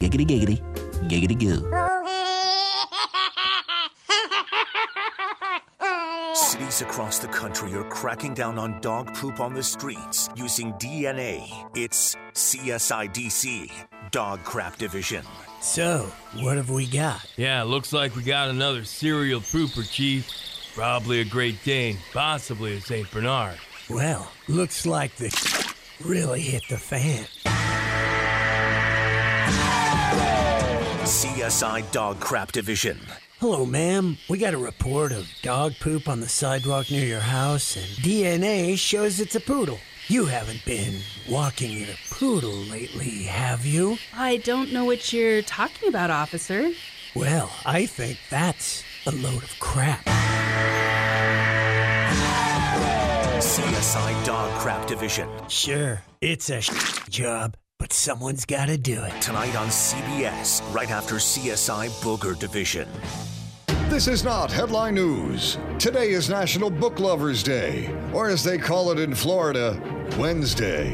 Giggity giggity. Giggity goo. Cities across the country are cracking down on dog poop on the streets using DNA. It's CSIDC, Dog Crap Division. So, what have we got? Yeah, looks like we got another serial pooper, Chief. Probably a Great Dane, possibly a St. Bernard. Well, looks like the really hit the fan. CSI Dog Crap Division. Hello, ma'am. We got a report of dog poop on the sidewalk near your house, and DNA shows it's a poodle. You haven't been walking in a poodle lately, have you? I don't know what you're talking about, officer. Well, I think that's a load of crap. CSI Dog Crap Division. Sure, it's a job, but someone's gotta do it. Tonight on CBS, right after CSI Booger Division. This is not headline news. Today is National Book Lovers Day, or as they call it in Florida, Wednesday.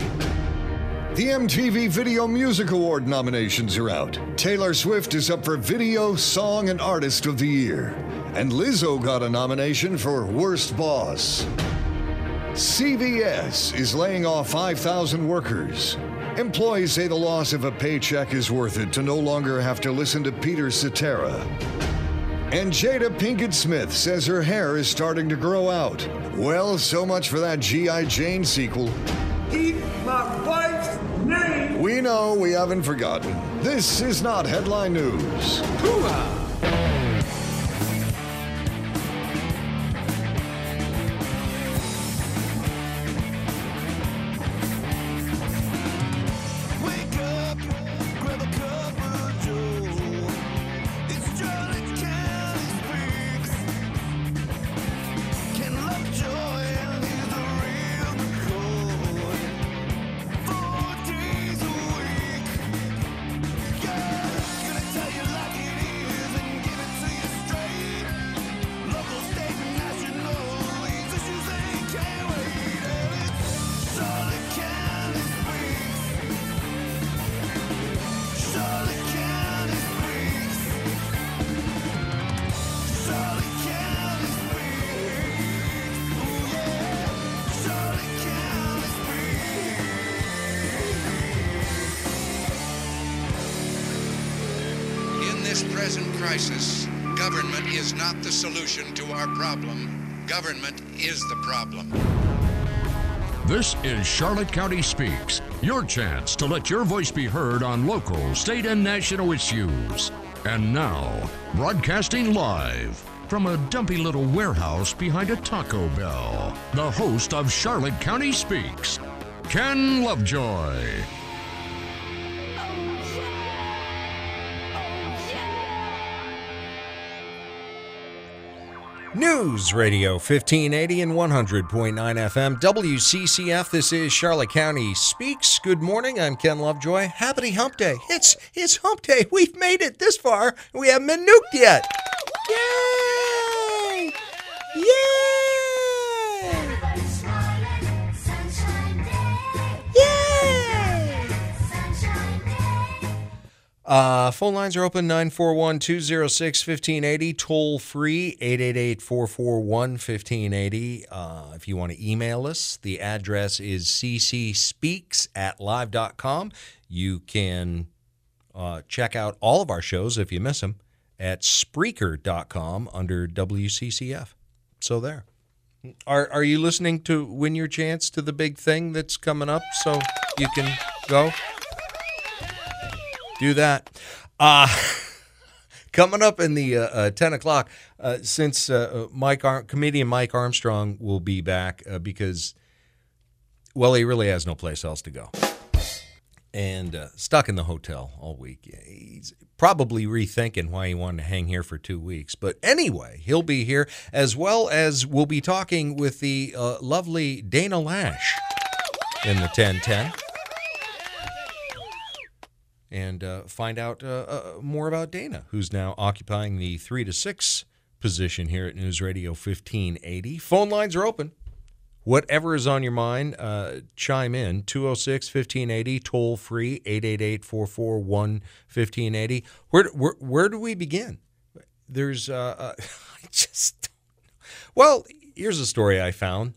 The MTV Video Music Award nominations are out. Taylor Swift is up for Video, Song, and Artist of the Year. And Lizzo got a nomination for Worst Boss. CVS is laying off 5,000 workers. Employees say the loss of a paycheck is worth it to no longer have to listen to Peter Cetera. And Jada Pinkett Smith says her hair is starting to grow out. Well, so much for that G.I. Jane sequel. Keep my wife's name. We know we haven't forgotten. This is not headline news. Wake solution to our problem. Government is the problem. This is Charlotte County Speaks, your chance to let your voice be heard on local, state, and national issues. And now, broadcasting live from a dumpy little warehouse behind a Taco Bell, the host of Charlotte County Speaks, Ken Lovejoy. News Radio 1580 and 100.9 FM WCCF. This is Charlotte County Speaks. Good morning. I'm Ken Lovejoy. Happy Hump Day. It's it's Hump Day. We've made it this far. We haven't been nuked yet. Yay! Uh, phone lines are open 941 206 1580, toll free 888 441 1580. Uh, if you want to email us, the address is ccspeaks at live.com. You can uh, check out all of our shows if you miss them at Spreaker.com under WCCF. So there. Are, are you listening to Win Your Chance to the big thing that's coming up so you can go? Do that. Uh, coming up in the uh, uh, 10 o'clock, uh, since uh, Mike Ar- comedian Mike Armstrong will be back uh, because, well, he really has no place else to go. And uh, stuck in the hotel all week. He's probably rethinking why he wanted to hang here for two weeks. But anyway, he'll be here, as well as we'll be talking with the uh, lovely Dana Lash in the 1010 and uh, find out uh, uh, more about Dana, who's now occupying the three to six position here at News Radio 1580. Phone lines are open Whatever is on your mind, uh, chime in 206 1580, toll free 888 441 1580. Where, do we begin? There's, I just, well, here's a story I found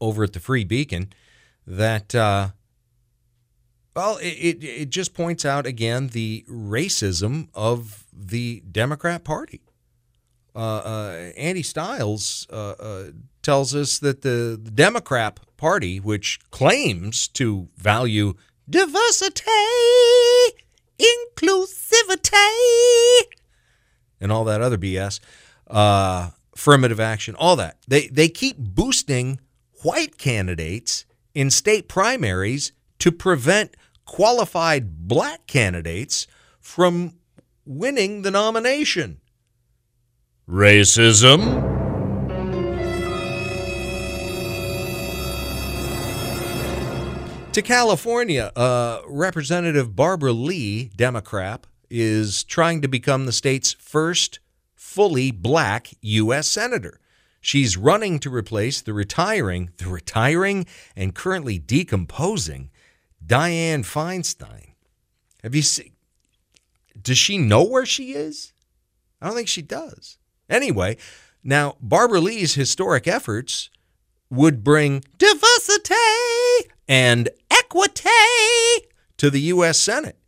over at the Free Beacon that, uh, well, it, it, it just points out again the racism of the Democrat Party. Uh, uh, Andy Stiles uh, uh, tells us that the, the Democrat Party, which claims to value diversity, inclusivity, and all that other BS, uh, affirmative action, all that, they, they keep boosting white candidates in state primaries to prevent qualified black candidates from winning the nomination. Racism. To California, uh, Representative Barbara Lee, Democrat, is trying to become the state's first fully black U.S. senator. She's running to replace the retiring, the retiring and currently decomposing Dianne Feinstein. Have you seen? Does she know where she is? I don't think she does. Anyway, now Barbara Lee's historic efforts would bring diversity and equity to the U.S. Senate.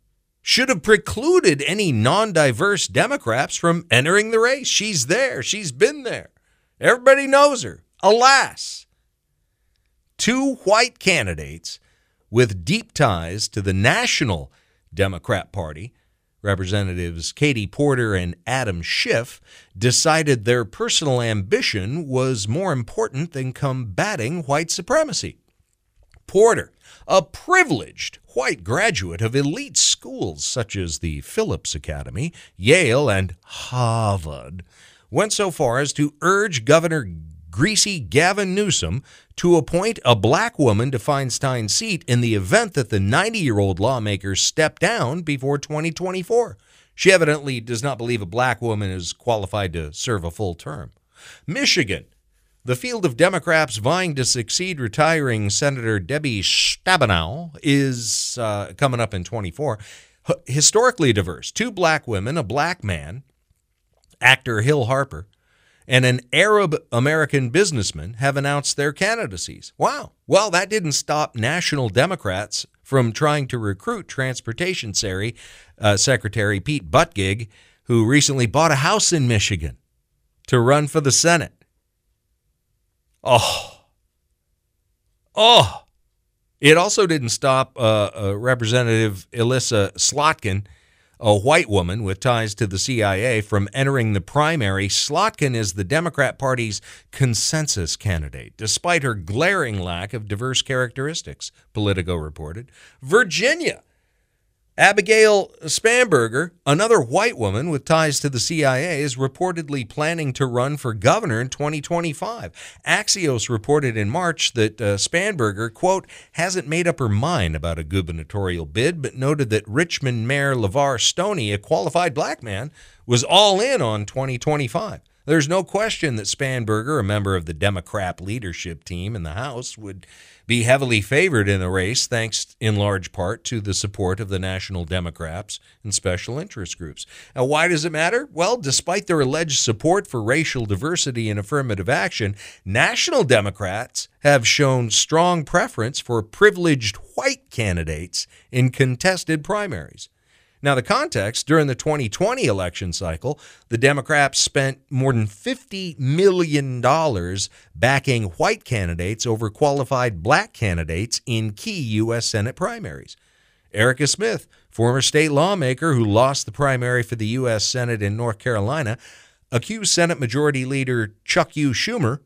Should have precluded any non diverse Democrats from entering the race. She's there, she's been there. Everybody knows her. Alas, two white candidates with deep ties to the national Democrat Party, Representatives Katie Porter and Adam Schiff, decided their personal ambition was more important than combating white supremacy. Porter, a privileged white graduate of elite schools such as the Phillips Academy, Yale, and Harvard, went so far as to urge Governor Greasy Gavin Newsom to appoint a black woman to Feinstein's seat in the event that the 90 year old lawmaker step down before 2024. She evidently does not believe a black woman is qualified to serve a full term. Michigan, the field of Democrats vying to succeed retiring Senator Debbie Stabenow is uh, coming up in 24. H- historically diverse. Two black women, a black man, actor Hill Harper, and an Arab American businessman have announced their candidacies. Wow. Well, that didn't stop national Democrats from trying to recruit Transportation Secretary, uh, Secretary Pete Buttigieg, who recently bought a house in Michigan to run for the Senate. Oh. Oh. It also didn't stop uh, uh, Representative Elissa Slotkin, a white woman with ties to the CIA, from entering the primary. Slotkin is the Democrat Party's consensus candidate, despite her glaring lack of diverse characteristics, Politico reported. Virginia. Abigail Spanberger, another white woman with ties to the CIA, is reportedly planning to run for governor in 2025. Axios reported in March that uh, Spanberger, quote, hasn't made up her mind about a gubernatorial bid, but noted that Richmond Mayor LeVar Stoney, a qualified black man, was all in on 2025. There's no question that Spanberger, a member of the Democrat leadership team in the House, would be heavily favored in the race, thanks in large part to the support of the National Democrats and special interest groups. Now, why does it matter? Well, despite their alleged support for racial diversity and affirmative action, National Democrats have shown strong preference for privileged white candidates in contested primaries. Now, the context during the 2020 election cycle, the Democrats spent more than $50 million backing white candidates over qualified black candidates in key U.S. Senate primaries. Erica Smith, former state lawmaker who lost the primary for the U.S. Senate in North Carolina, accused Senate Majority Leader Chuck U. Schumer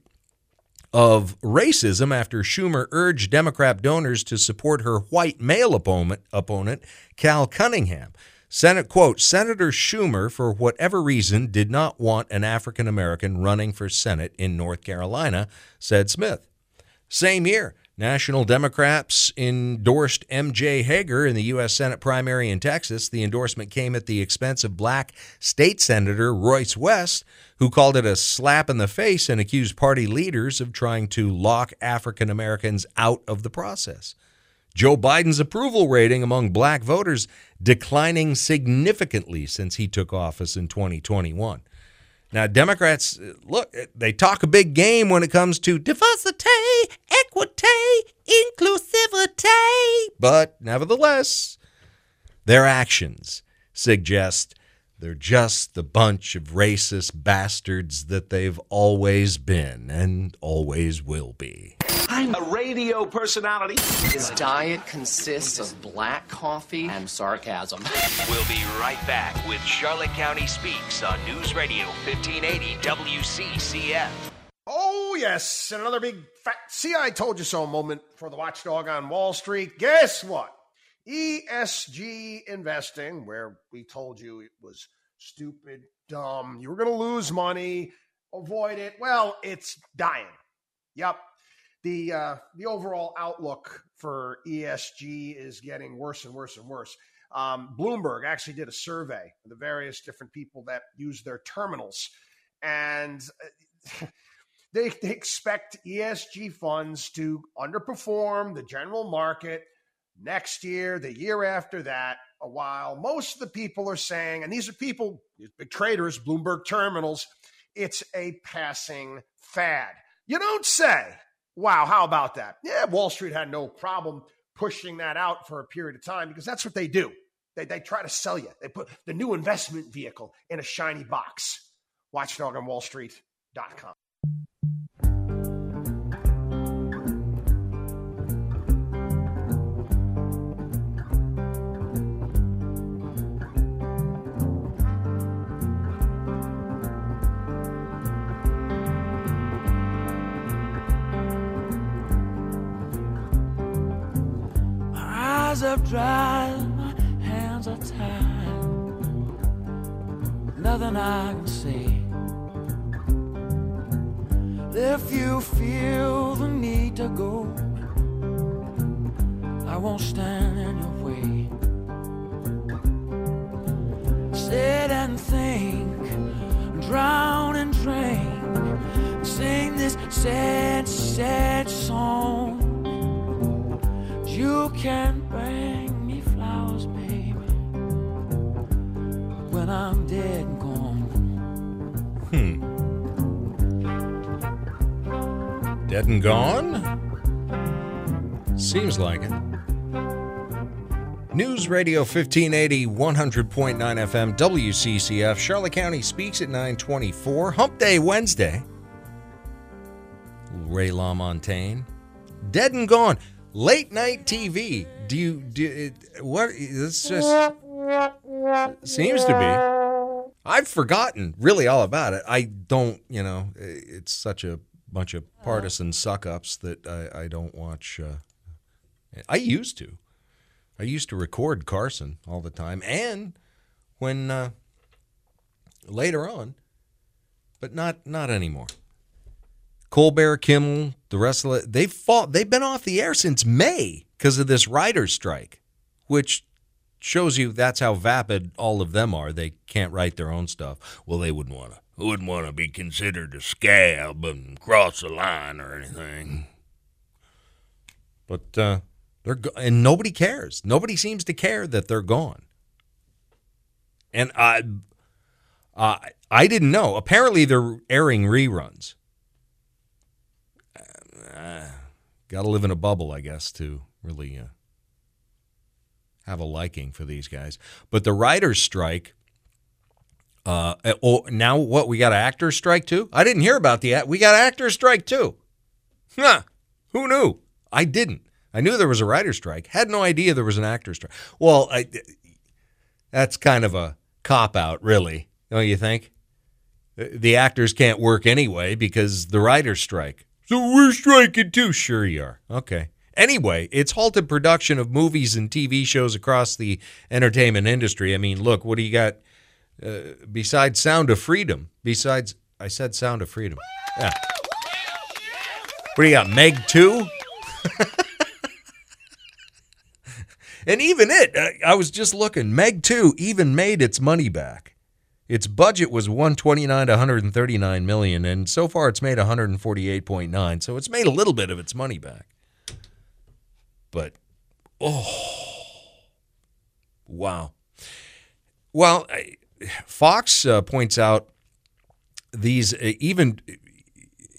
of racism after Schumer urged Democrat donors to support her white male opponent, opponent Cal Cunningham. Senate quote Senator Schumer, for whatever reason, did not want an African American running for Senate in North Carolina, said Smith. Same year, National Democrats endorsed M.J. Hegar in the U.S. Senate primary in Texas. The endorsement came at the expense of black state Senator Royce West, who called it a slap in the face and accused party leaders of trying to lock African Americans out of the process. Joe Biden's approval rating among black voters declining significantly since he took office in 2021. Now, Democrats, look, they talk a big game when it comes to diversity, equity, inclusivity. But nevertheless, their actions suggest they're just the bunch of racist bastards that they've always been and always will be. I'm a radio personality. His diet consists of black coffee and sarcasm. We'll be right back with Charlotte County Speaks on News Radio 1580 WCCF. Oh, yes, another big fat see I told you so moment for the watchdog on Wall Street. Guess what? ESG investing, where we told you it was stupid, dumb, you were going to lose money, avoid it. Well, it's dying. Yep. The uh, the overall outlook for ESG is getting worse and worse and worse. Um, Bloomberg actually did a survey of the various different people that use their terminals, and uh, they, they expect ESG funds to underperform the general market next year, the year after that, a while. Most of the people are saying, and these are people, big traders, Bloomberg terminals, it's a passing fad. You don't say, wow, how about that? Yeah, Wall Street had no problem pushing that out for a period of time because that's what they do. They, they try to sell you. They put the new investment vehicle in a shiny box. Watchdog on wallstreet.com. My are dry, my hands are tied. Nothing I can say. If you feel the need to go, I won't stand in your way. Sit and think, drown and drink, sing this sad, sad song. You can bring me flowers, baby, when I'm dead and gone. Hmm. Dead and gone? Seems like it. News Radio 1580, 100.9 FM, WCCF. Charlotte County speaks at 924. Hump Day Wednesday. Ray LaMontagne. Dead and gone. Late night TV. Do you do it, what? It's just seems to be. I've forgotten really all about it. I don't, you know, it's such a bunch of partisan suck ups that I, I don't watch. Uh, I used to. I used to record Carson all the time, and when uh, later on, but not not anymore. Colbert, Kimmel, the rest of it, they've fought. They've been off the air since May because of this writer's strike, which shows you that's how vapid all of them are. They can't write their own stuff. Well, they wouldn't want to. Wouldn't want to be considered a scab and cross the line or anything. But uh, they're go- and nobody cares. Nobody seems to care that they're gone. And I, I didn't know. Apparently, they're airing reruns. Uh, Got to live in a bubble, I guess, to really uh, have a liking for these guys. But the writers' strike. Uh, oh, now what? We got an actors' strike too. I didn't hear about the. We got actors' strike too. Huh? Who knew? I didn't. I knew there was a writer's strike. Had no idea there was an actor's strike. Well, I, that's kind of a cop out, really. Don't you think? The actors can't work anyway because the writers strike. So we're striking too. Sure you are. Okay. Anyway, it's halted production of movies and TV shows across the entertainment industry. I mean, look, what do you got uh, besides Sound of Freedom? Besides, I said Sound of Freedom. Yeah. What do you got? Meg 2? And even it, uh, I was just looking. Meg 2 even made its money back. Its budget was 129 to 139 million, and so far it's made 148.9. So it's made a little bit of its money back. But oh, wow. Well, Fox uh, points out these uh, even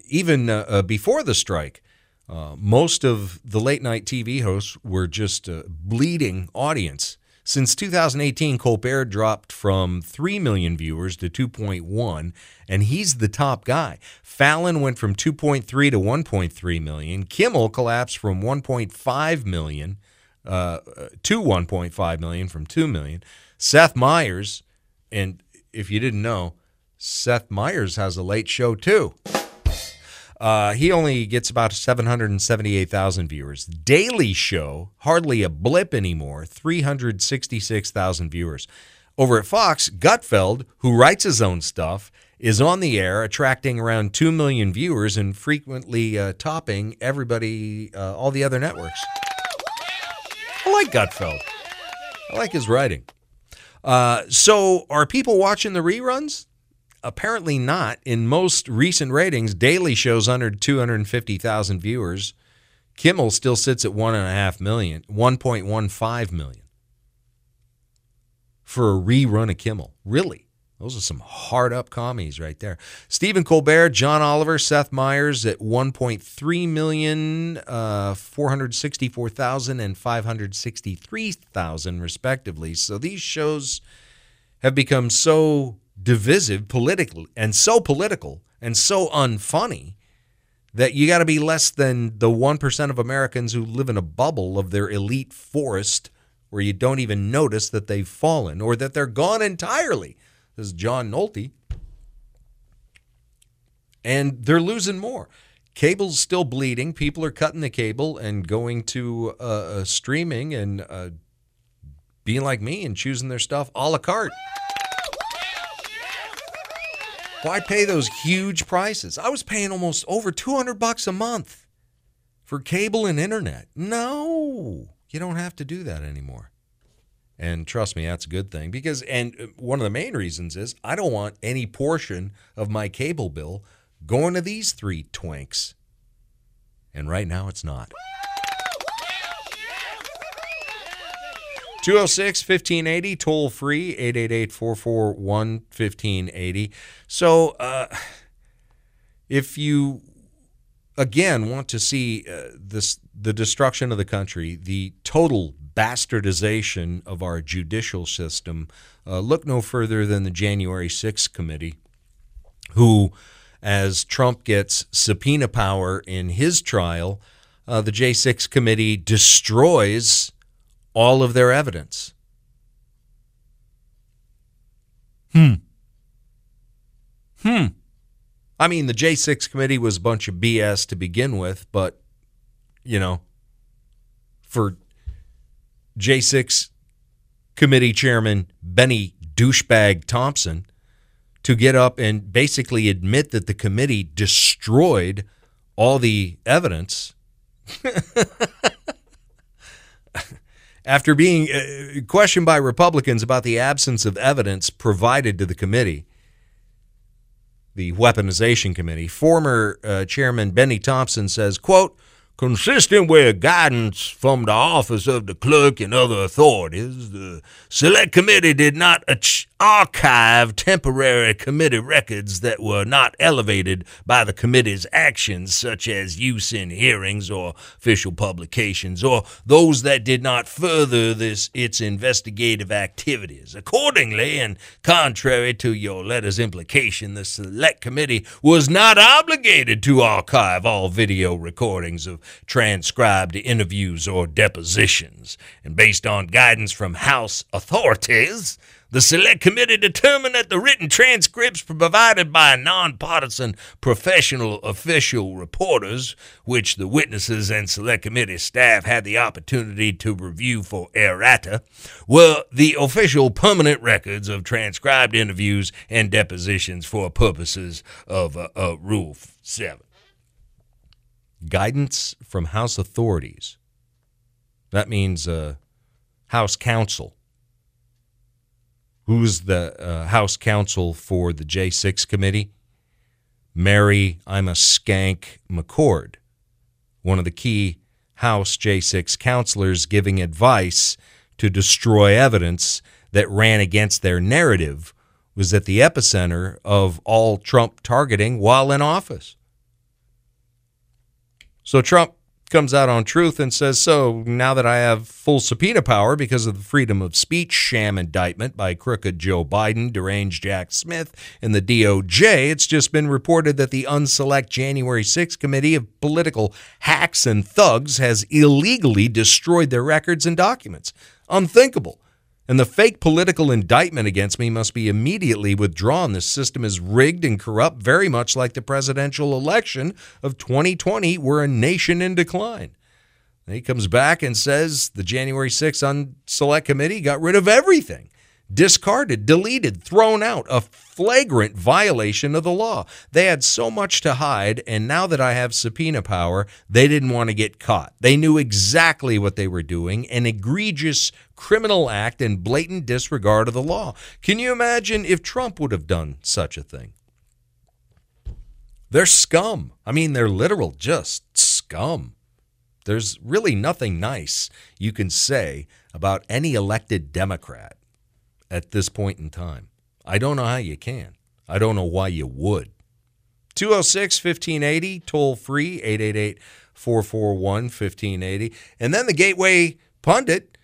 even uh, uh, before the strike, uh, most of the late night TV hosts were just uh, bleeding audience. Since 2018, Colbert dropped from 3 million viewers to 2.1, and he's the top guy. Fallon went from 2.3 to 1.3 million. Kimmel collapsed from 1.5 million uh, to 1.5 million from 2 million. Seth Meyers, and if you didn't know, Seth Meyers has a late show too. Uh, he only gets about 778,000 viewers. Daily Show, hardly a blip anymore, 366,000 viewers. Over at Fox, Gutfeld, who writes his own stuff, is on the air, attracting around 2 million viewers and frequently uh, topping everybody, uh, all the other networks. I like Gutfeld. I like his writing. Uh, so, are people watching the reruns? Apparently not. In most recent ratings, Daily shows under 250,000 viewers. Kimmel still sits at one and a half million, 1.15 million for a rerun of Kimmel. Really? Those are some hard up commies right there. Stephen Colbert, John Oliver, Seth Meyers at 1.3 million, uh, 464,000 and 563,000 respectively. So these shows have become so divisive politically and so political and so unfunny that you got to be less than the 1% of Americans who live in a bubble of their elite forest where you don't even notice that they've fallen or that they're gone entirely. This is John Nolte. And they're losing more. Cable's still bleeding. People are cutting the cable and going to uh, uh, streaming and uh, being like me and choosing their stuff a la carte. Why pay those huge prices? I was paying almost over 200 bucks a month for cable and internet. No, you don't have to do that anymore. And trust me, that's a good thing because and one of the main reasons is I don't want any portion of my cable bill going to these three twinks. And right now it's not. 206 1580, toll free, 888 441 1580. So, uh, if you again want to see uh, this the destruction of the country, the total bastardization of our judicial system, uh, look no further than the January 6th committee, who, as Trump gets subpoena power in his trial, uh, the J6 committee destroys all of their evidence. Hmm. Hmm. I mean, the J6 committee was a bunch of BS to begin with, but, you know, for J6 committee chairman Benny douchebag Thompson to get up and basically admit that the committee destroyed all the evidence after being uh, questioned by Republicans about the absence of evidence provided to the committee, the weaponization committee, former uh, chairman Benny Thompson says, quote, Consistent with guidance from the office of the clerk and other authorities, the select committee did not ach- archive temporary committee records that were not elevated by the committee's actions, such as use in hearings or official publications, or those that did not further this its investigative activities. Accordingly, and contrary to your letter's implication, the select committee was not obligated to archive all video recordings of transcribed interviews or depositions. And based on guidance from House authorities, the Select Committee determined that the written transcripts provided by nonpartisan professional official reporters, which the witnesses and Select Committee staff had the opportunity to review for errata, were the official permanent records of transcribed interviews and depositions for purposes of uh, uh, Rule 7. guidance from House authorities. That means uh, House counsel. Who's the uh, House counsel for the J6 committee? Mary, I'm a skank McCord, one of the key House J6 counselors giving advice to destroy evidence that ran against their narrative was at the epicenter of all Trump targeting while in office. So Trump comes out on truth and says, So now that I have full subpoena power because of the freedom of speech sham indictment by crooked Joe Biden, deranged Jack Smith, and the DOJ, it's just been reported that the unselect January 6th committee of political hacks and thugs has illegally destroyed their records and documents. Unthinkable. And the fake political indictment against me must be immediately withdrawn. This system is rigged and corrupt, very much like the presidential election of 2020. We're a nation in decline. And he comes back and says the January 6th Unselect Committee got rid of everything discarded, deleted, thrown out, a flagrant violation of the law. They had so much to hide, and now that I have subpoena power, they didn't want to get caught. They knew exactly what they were doing an egregious criminal act and blatant disregard of the law. Can you imagine if Trump would have done such a thing? They're scum. I mean, they're literal, just scum. There's really nothing nice you can say about any elected Democrat at this point in time. I don't know how you can. I don't know why you would. 206 1580, toll free, 888 441 1580. And then the Gateway Pundit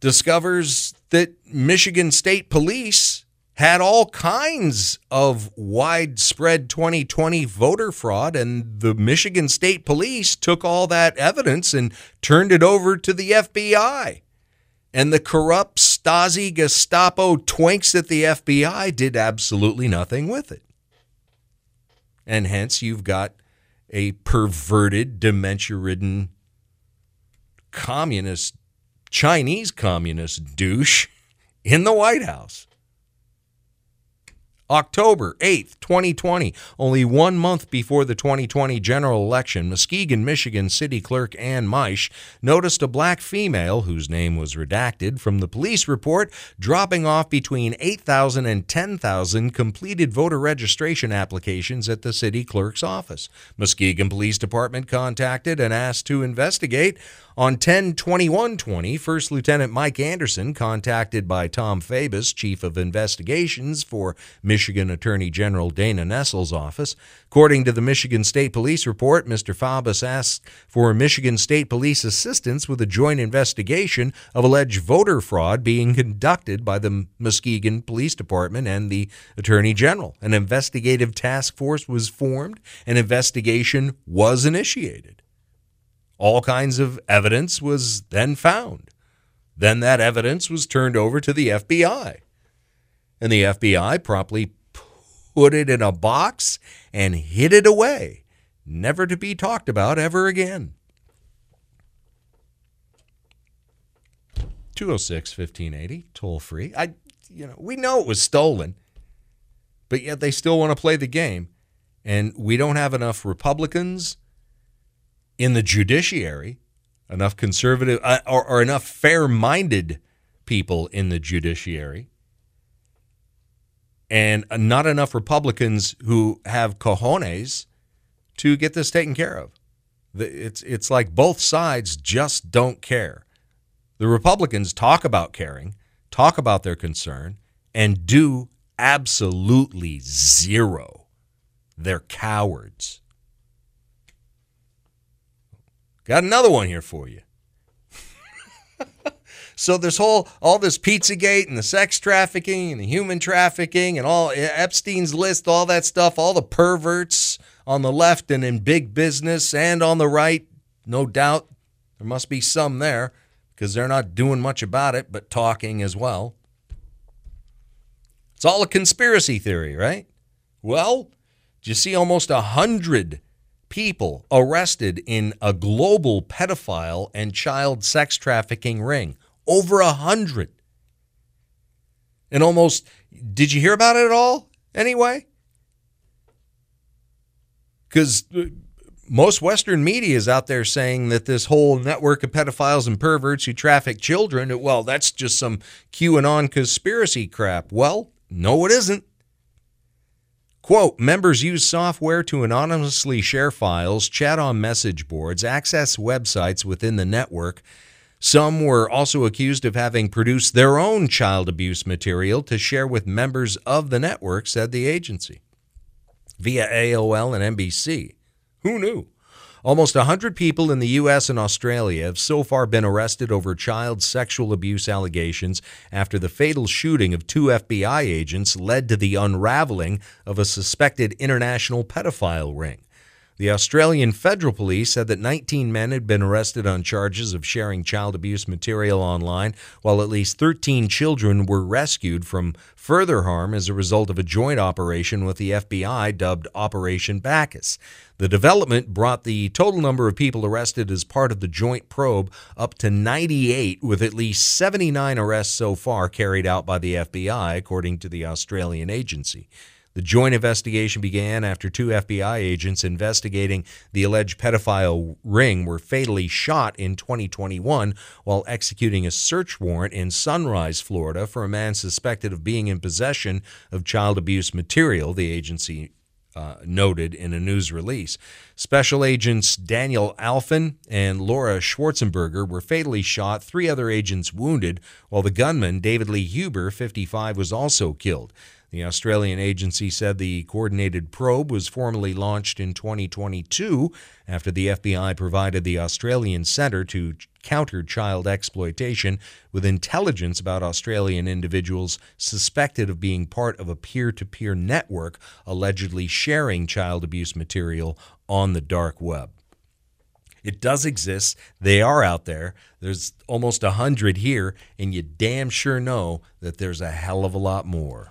discovers that Michigan State Police had all kinds of widespread 2020 voter fraud, and the Michigan State Police took all that evidence and turned it over to the FBI. And the corrupt Stasi Gestapo twinks at the FBI did absolutely nothing with it. And hence, you've got a perverted, dementia ridden communist, Chinese communist douche in the White House. October 8th, 2020, only one month before the 2020 general election, Muskegon, Michigan city clerk Ann Meisch noticed a black female, whose name was redacted from the police report, dropping off between 8,000 and 10,000 completed voter registration applications at the city clerk's office. Muskegon Police Department contacted and asked to investigate. On 10 21 20, First Lieutenant Mike Anderson, contacted by Tom Fabus, Chief of Investigations for Michigan Attorney General Dana Nessel's office. According to the Michigan State Police report, Mr. Fabus asked for Michigan State Police assistance with a joint investigation of alleged voter fraud being conducted by the Muskegon Police Department and the Attorney General. An investigative task force was formed, an investigation was initiated all kinds of evidence was then found. Then that evidence was turned over to the FBI. And the FBI promptly put it in a box and hid it away, never to be talked about ever again. 206 1580, toll free. I you know, we know it was stolen, but yet they still want to play the game. And we don't have enough Republicans in the judiciary, enough conservative uh, or, or enough fair minded people in the judiciary, and not enough Republicans who have cojones to get this taken care of. It's, it's like both sides just don't care. The Republicans talk about caring, talk about their concern, and do absolutely zero. They're cowards. Got another one here for you. so this whole all this Pizzagate and the sex trafficking and the human trafficking and all Epstein's list, all that stuff, all the perverts on the left and in big business and on the right, no doubt there must be some there because they're not doing much about it but talking as well. It's all a conspiracy theory, right? Well, do you see almost a hundred people arrested in a global pedophile and child sex trafficking ring. Over a hundred. And almost, did you hear about it at all anyway? Because uh, most Western media is out there saying that this whole network of pedophiles and perverts who traffic children, well, that's just some QAnon conspiracy crap. Well, no, it isn't. Quote Members use software to anonymously share files, chat on message boards, access websites within the network. Some were also accused of having produced their own child abuse material to share with members of the network, said the agency. Via AOL and NBC. Who knew? Almost 100 people in the U.S. and Australia have so far been arrested over child sexual abuse allegations after the fatal shooting of two FBI agents led to the unraveling of a suspected international pedophile ring. The Australian Federal Police said that 19 men had been arrested on charges of sharing child abuse material online, while at least 13 children were rescued from further harm as a result of a joint operation with the FBI dubbed Operation Bacchus. The development brought the total number of people arrested as part of the joint probe up to 98, with at least 79 arrests so far carried out by the FBI, according to the Australian agency. The joint investigation began after two FBI agents investigating the alleged pedophile ring were fatally shot in 2021 while executing a search warrant in Sunrise, Florida, for a man suspected of being in possession of child abuse material, the agency uh, noted in a news release. Special agents Daniel Alfin and Laura Schwarzenberger were fatally shot, three other agents wounded, while the gunman, David Lee Huber, 55, was also killed. The Australian agency said the coordinated probe was formally launched in 2022 after the FBI provided the Australian Centre to Counter Child Exploitation with intelligence about Australian individuals suspected of being part of a peer to peer network allegedly sharing child abuse material on the dark web. It does exist. They are out there. There's almost a hundred here, and you damn sure know that there's a hell of a lot more.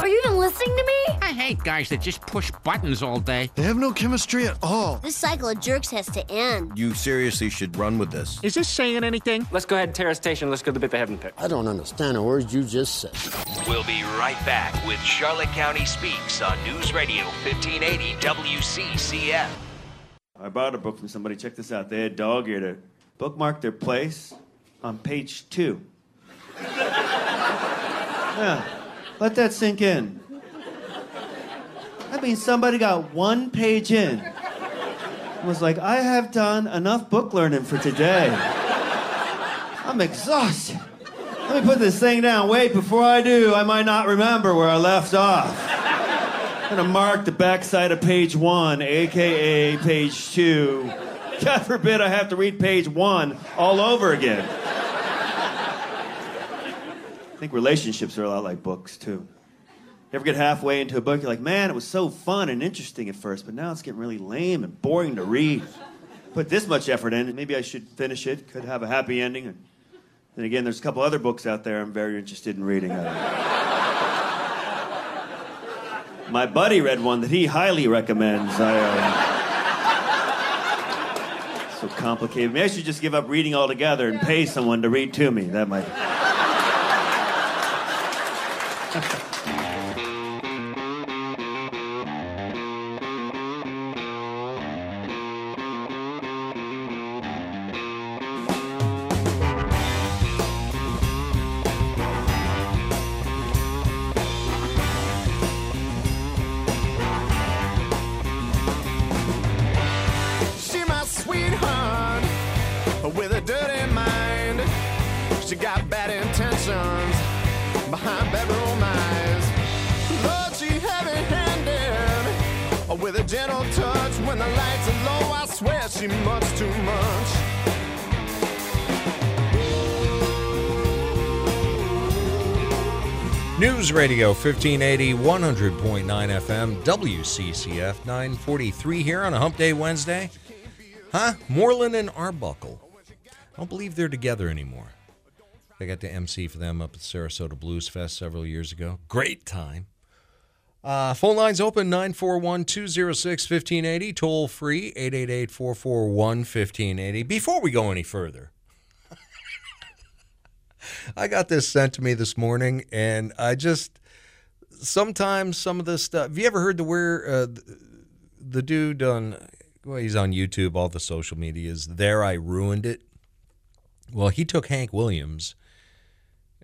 Are you even listening to me? I hate guys that just push buttons all day. They have no chemistry at all. This cycle of jerks has to end. You seriously should run with this. Is this saying anything? Let's go ahead and tear a station. Let's go to the bit they haven't picked. I don't understand a word you just said. We'll be right back with Charlotte County Speaks on News Radio 1580 WCCF. I bought a book from somebody. Check this out. They had dog ear to bookmark their place on page two. yeah, let that sink in. That means somebody got one page in. and Was like, I have done enough book learning for today. I'm exhausted. Let me put this thing down. Wait, before I do, I might not remember where I left off. Gonna mark the backside of page one, aka page two. God forbid I have to read page one all over again. I think relationships are a lot like books, too. You ever get halfway into a book, you're like, man, it was so fun and interesting at first, but now it's getting really lame and boring to read. Put this much effort in maybe I should finish it, could have a happy ending. And then again, there's a couple other books out there I'm very interested in reading. My buddy read one that he highly recommends. I, uh, so complicated. Maybe I should just give up reading altogether and pay someone to read to me. That might. She much too much. News Radio 1580, 100.9 FM, WCCF 943 here on a Hump Day Wednesday. Huh? Moreland and Arbuckle. I don't believe they're together anymore. I got to MC for them up at Sarasota Blues Fest several years ago. Great time. Uh, phone lines open 941 206 1580, toll free 888 441 1580. Before we go any further, I got this sent to me this morning, and I just sometimes some of this stuff. Have you ever heard the where uh, the dude on well, he's on YouTube, all the social medias. There, I ruined it. Well, he took Hank Williams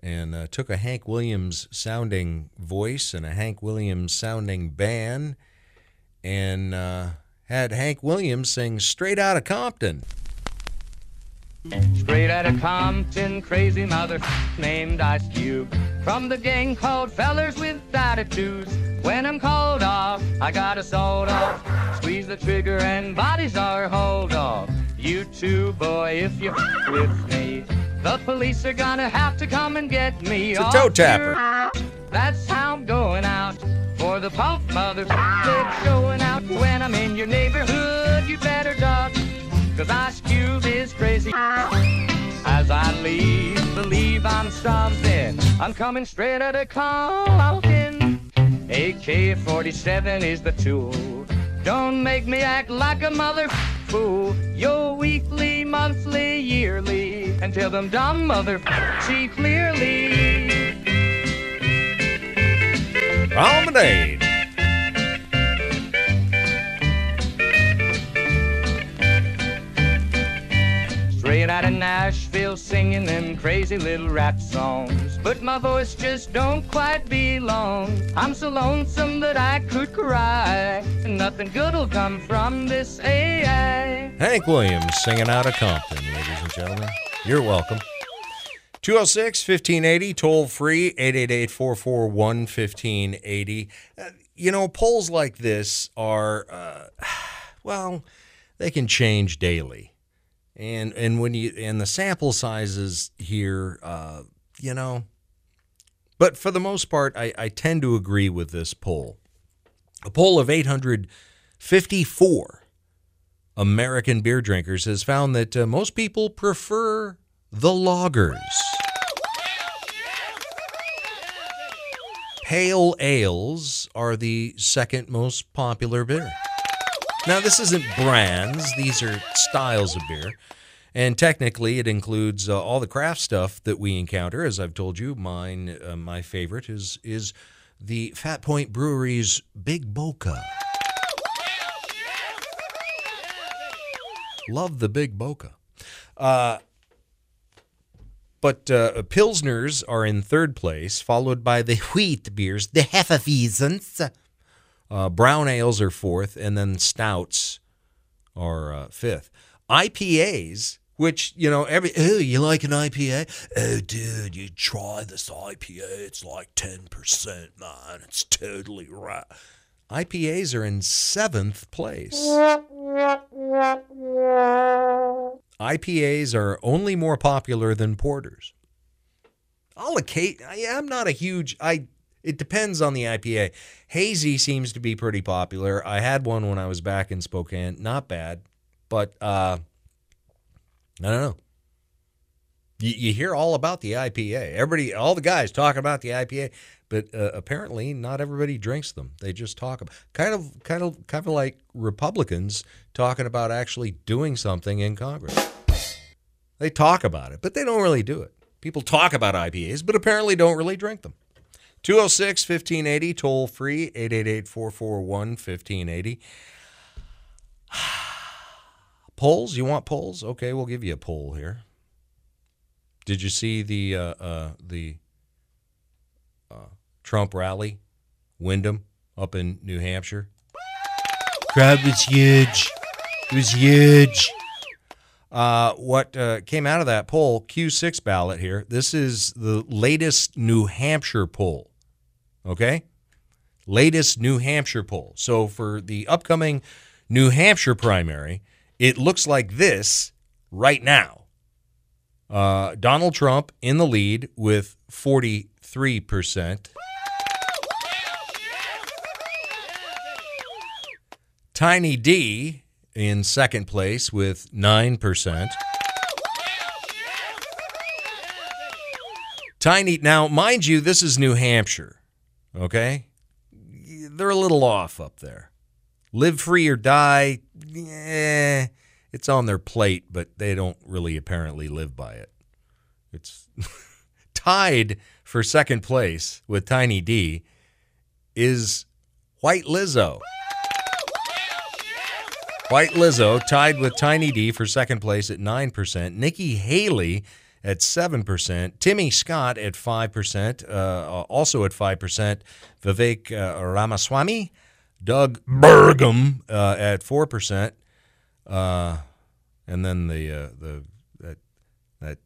and uh, took a Hank Williams sounding voice and a Hank Williams sounding band and uh, had Hank Williams sing straight out of Compton. Straight out of Compton, crazy mother named Ice Cube. From the gang called Fellers with Attitudes. When I'm called off, I got a sold off. Squeeze the trigger and bodies are hauled off. You too, boy, if you with me. The police are gonna have to come and get me. It's a toe tapper. That's how I'm going out. For the pump mother it's showing out. When I'm in your neighborhood, you better duck. Cause Ice Cube is crazy. As I leave, believe I'm something. I'm coming straight out of Compton. AK 47 is the tool. Don't make me act like a mother fool. You're weekly, monthly, yearly. And tell them dumb mother see clearly. Promenade. Straight out of Nashville singing them crazy little rap songs. But my voice just don't quite belong. I'm so lonesome that I could cry. And nothing good'll come from this AI. Hank Williams singing out of Compton, ladies and gentlemen. You're welcome. 206 1580, toll free, 888 441 1580. You know, polls like this are, uh, well, they can change daily. And and when you and the sample sizes here, uh, you know, but for the most part, I, I tend to agree with this poll. A poll of 854 American beer drinkers has found that uh, most people prefer the lagers. Pale ales are the second most popular beer. Now, this isn't brands, these are styles of beer. And technically, it includes uh, all the craft stuff that we encounter. As I've told you, mine, uh, my favorite is is the Fat Point Brewery's Big Boca. Love the Big Boca. Uh, but uh, Pilsners are in third place, followed by the wheat beers, the Hefeweizens. Uh, brown ales are fourth, and then stouts are uh, fifth. IPAs, which, you know, every, oh, you like an IPA? Oh, dude, you try this IPA. It's like 10%, man. It's totally right. IPAs are in seventh place. IPAs are only more popular than porters. I'll occasion, I'm not a huge, I, it depends on the IPA. Hazy seems to be pretty popular. I had one when I was back in Spokane. Not bad, but uh, I don't know. You, you hear all about the IPA. Everybody, all the guys talking about the IPA, but uh, apparently not everybody drinks them. They just talk about kind of, kind of, kind of like Republicans talking about actually doing something in Congress. They talk about it, but they don't really do it. People talk about IPAs, but apparently don't really drink them. 206 1580, toll free, 888 441 1580. Polls? You want polls? Okay, we'll give you a poll here. Did you see the uh, uh, the uh, Trump rally, Windham, up in New Hampshire? Crowd was huge. It was huge. Uh, what uh, came out of that poll, Q6 ballot here, this is the latest New Hampshire poll. Okay? Latest New Hampshire poll. So for the upcoming New Hampshire primary, it looks like this right now. Uh, Donald Trump in the lead with 43%. Tiny D in second place with 9%. Tiny, now, mind you, this is New Hampshire, okay? They're a little off up there. Live free or die, eh, it's on their plate, but they don't really apparently live by it. It's tied for second place with Tiny D is White Lizzo. White Lizzo tied with Tiny D for second place at 9%. Nikki Haley at 7%. Timmy Scott at 5%. Uh, also at 5%. Vivek uh, Ramaswamy. Doug Burgum uh, at 4%. Uh, and then the, uh, the that, that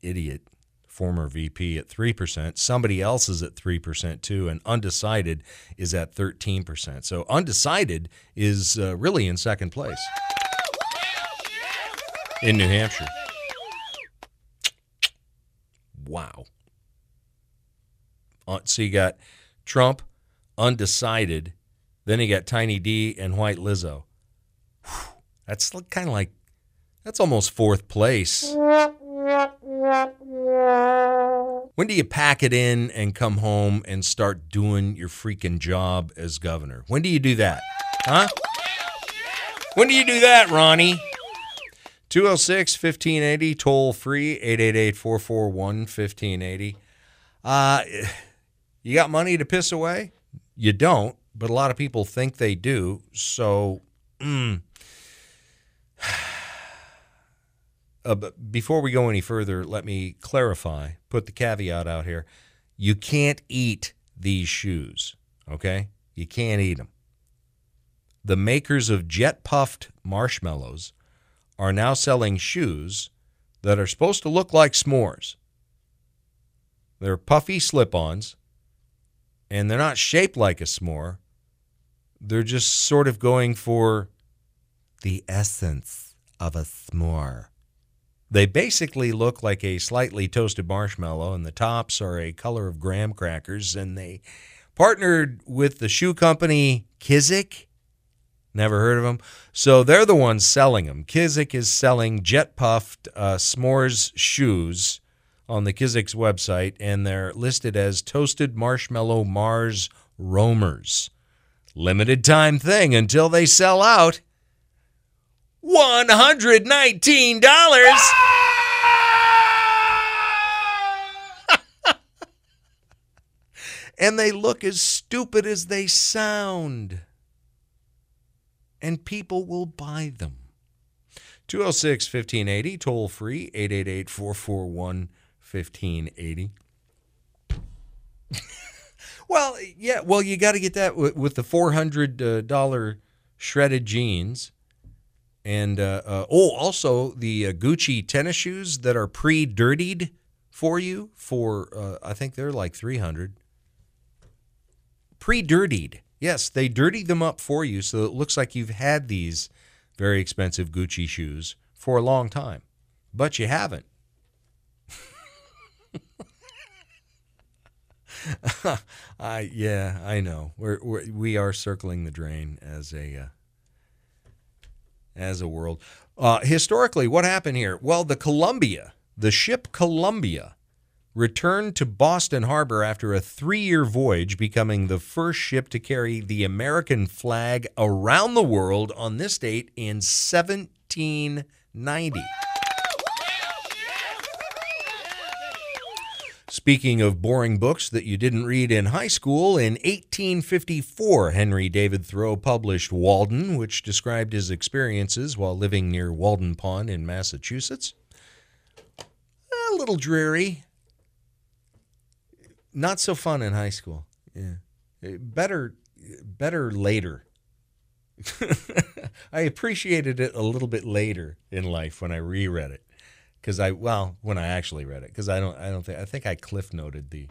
idiot former VP at 3%. Somebody else is at 3% too, and undecided is at 13%. So undecided is uh, really in second place in New Hampshire. Wow. Uh, so you got Trump, undecided, then you got Tiny D and White Lizzo. That's kind of like, that's almost fourth place. When do you pack it in and come home and start doing your freaking job as governor? When do you do that? Huh? When do you do that, Ronnie? 206 1580, toll free, 888 441 1580. Uh, you got money to piss away? You don't, but a lot of people think they do. So, mm. Uh, but before we go any further, let me clarify, put the caveat out here. You can't eat these shoes, okay? You can't eat them. The makers of jet puffed marshmallows are now selling shoes that are supposed to look like s'mores. They're puffy slip ons, and they're not shaped like a s'more. They're just sort of going for the essence of a s'more. They basically look like a slightly toasted marshmallow, and the tops are a color of graham crackers. And they partnered with the shoe company Kizik. Never heard of them. So they're the ones selling them. Kizik is selling jet puffed uh, s'mores shoes on the Kizik's website, and they're listed as toasted marshmallow Mars roamers. Limited time thing until they sell out. $119. and they look as stupid as they sound. And people will buy them. 206 1580, toll free, 888 441 1580. Well, yeah, well, you got to get that with, with the $400 uh, shredded jeans. And uh, uh, oh, also the uh, Gucci tennis shoes that are pre-dirtied for you for uh, I think they're like three hundred. Pre-dirtied, yes, they dirty them up for you, so it looks like you've had these very expensive Gucci shoes for a long time, but you haven't. I yeah, I know. We're, we're we are circling the drain as a uh, as a world. Uh, historically, what happened here? Well, the Columbia, the ship Columbia, returned to Boston Harbor after a three year voyage, becoming the first ship to carry the American flag around the world on this date in 1790. Speaking of boring books that you didn't read in high school, in 1854, Henry David Thoreau published Walden, which described his experiences while living near Walden Pond in Massachusetts. A little dreary. Not so fun in high school. Yeah. Better better later. I appreciated it a little bit later in life when I reread it because I well when I actually read it because I don't I don't think I think I cliff noted the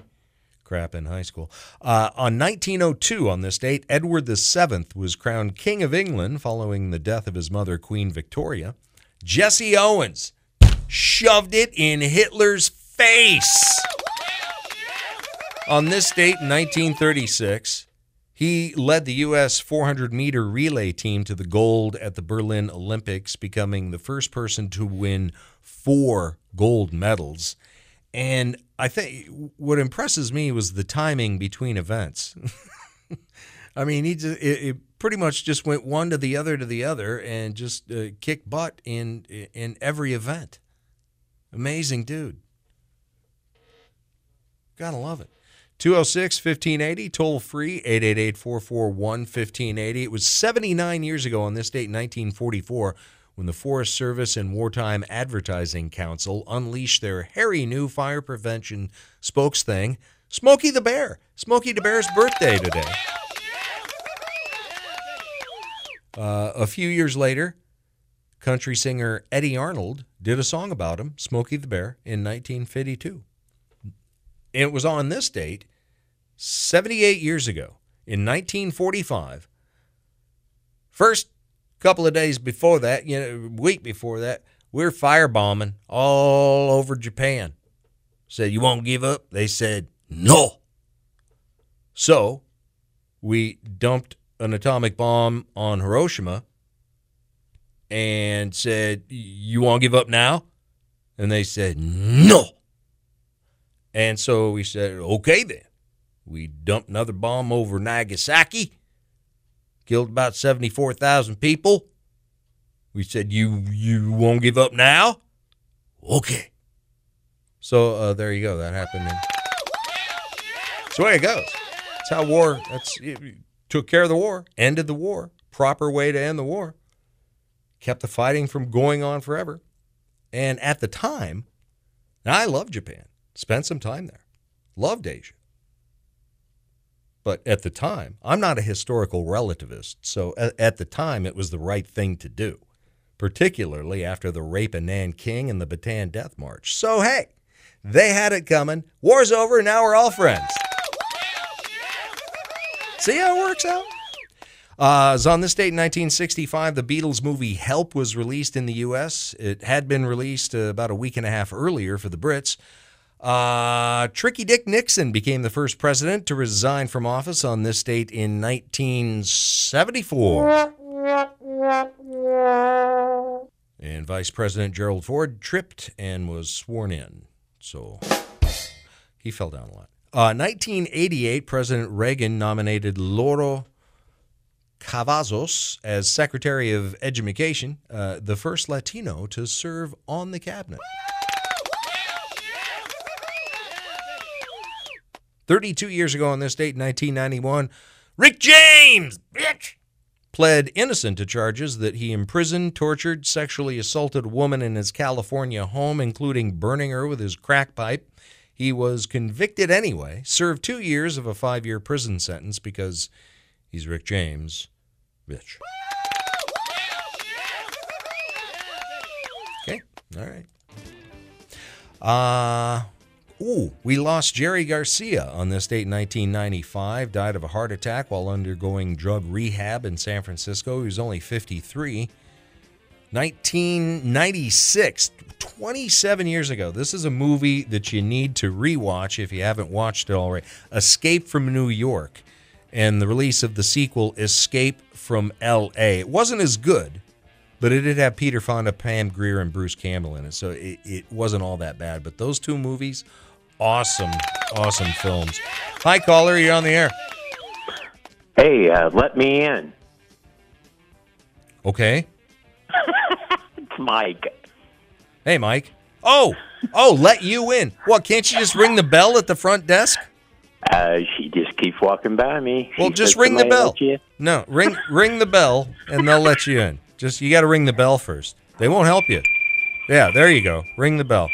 crap in high school. Uh, on 1902, on this date, Edward VII was crowned King of England following the death of his mother, Queen Victoria. Jesse Owens shoved it in Hitler's face. On this date in 1936, he led the U.S. 400 meter relay team to the gold at the Berlin Olympics, becoming the first person to win four gold medals. And I think what impresses me was the timing between events. I mean, he just, it, it pretty much just went one to the other to the other and just uh, kicked butt in in every event. Amazing dude. Gotta love it. 206 1580, toll free, 888 441 1580. It was 79 years ago on this date, 1944, when the Forest Service and Wartime Advertising Council unleashed their hairy new fire prevention spokes thing, Smokey the Bear. Smokey the Bear's birthday today. Uh, a few years later, country singer Eddy Arnold did a song about him, Smokey the Bear, in 1952. It was on this date, 78 years ago, in 1945. First couple of days before that, you know, week before that, we are firebombing all over Japan. Said, You won't give up? They said, No. So we dumped an atomic bomb on Hiroshima and said, You want to give up now? And they said, No. And so we said, Okay then. We dumped another bomb over Nagasaki, killed about 74,000 people. We said, You you won't give up now? Okay. So uh, there you go. That happened. In... That's the way it goes. That's how war. That's it, took care of the war, ended the war. Proper way to end the war. Kept the fighting from going on forever. And at the time, now I love Japan. Spent some time there. Loved Asia. But at the time, I'm not a historical relativist. So at, the time, it was the right thing to do, particularly after the rape of Nanking and the Bataan Death March. So hey, they had it coming. War's over. and Now we're all friends. See how it works out? Uh, on this date in 1965, the Beatles movie Help was released in the U.S. It had been released uh, about a week and a half earlier for the Brits. Uh, Tricky Dick Nixon became the first president to resign from office on this date in 1974. And Vice President Gerald Ford tripped and was sworn in. So he fell down a lot. Uh, 1988, President Reagan nominated Lauro Cavazos as Secretary of Education, uh, the first Latino to serve on the cabinet. 32 years ago on this date, 1991, Rick James, bitch, pled innocent to charges that he imprisoned, tortured, sexually assaulted a woman in his California home, including burning her with his crack pipe. He was convicted anyway, served two years of a five year prison sentence because he's Rick James, bitch. Okay, all right. Uh, ooh, we lost Jerry Garcia on this date in 1995. Died of a heart attack while undergoing drug rehab in San Francisco. He was only 53. 1996, 27 years ago. This is a movie that you need to rewatch if you haven't watched it already. Escape from New York and the release of the sequel, Escape from L.A. It wasn't as good, but it did have Peter Fonda, Pam Grier, and Bruce Campbell in it, so it, it wasn't all that bad. But those two movies, awesome, awesome films. Hi, caller, you're on the air. Hey, uh, let me in. Okay. It's Mike. Hey, Mike. Oh, oh, let you in. What? Can't you just ring the bell at the front desk? Uh, she just keeps walking by me. Well, just ring the bell. No, ring ring the bell, and they'll let you in. Just you got to ring the bell first. They won't help you. Yeah, there you go. Ring the bell.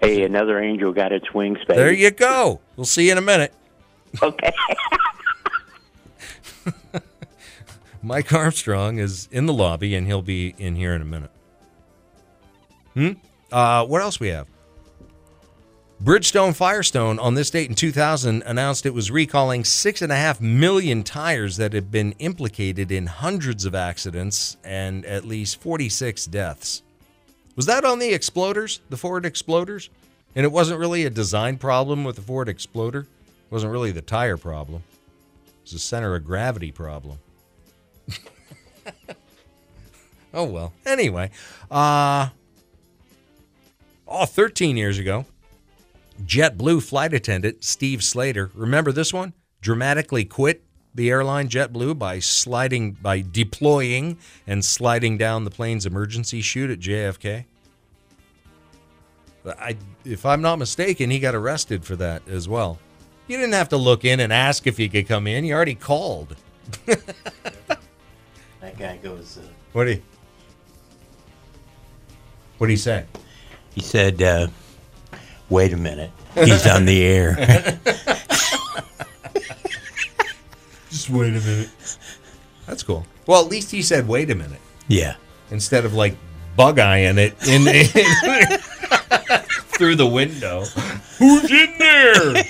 Hey, another angel got its wings, baby. There you go. We'll see you in a minute. Okay. Mike Armstrong is in the lobby, and he'll be in here in a minute. Hmm. Uh, what else we have? Bridgestone Firestone on this date in 2000 announced it was recalling six and a half million tires that had been implicated in hundreds of accidents and at least 46 deaths. Was that on the Exploders, the Ford Exploders? And it wasn't really a design problem with the Ford Exploder. It wasn't really the tire problem. It was a center of gravity problem. oh well. Anyway, uh oh, 13 years ago, JetBlue flight attendant Steve Slater, remember this one? Dramatically quit the airline JetBlue by sliding by deploying and sliding down the plane's emergency chute at JFK. I if I'm not mistaken, he got arrested for that as well. You didn't have to look in and ask if he could come in. You already called. That guy goes. Uh, What do you? What do you say? he said, uh, "Wait a minute, he's on the air." Just wait a minute. That's cool. Well, at least he said, "Wait a minute," yeah. instead of like bug eyeing it in, in through the window. Who's in there?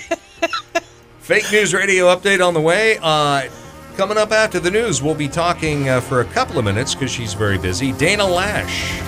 Fake news radio update on the way. Uh, coming up after the news, we'll be talking uh, for a couple of minutes because she's very busy. Dana Lash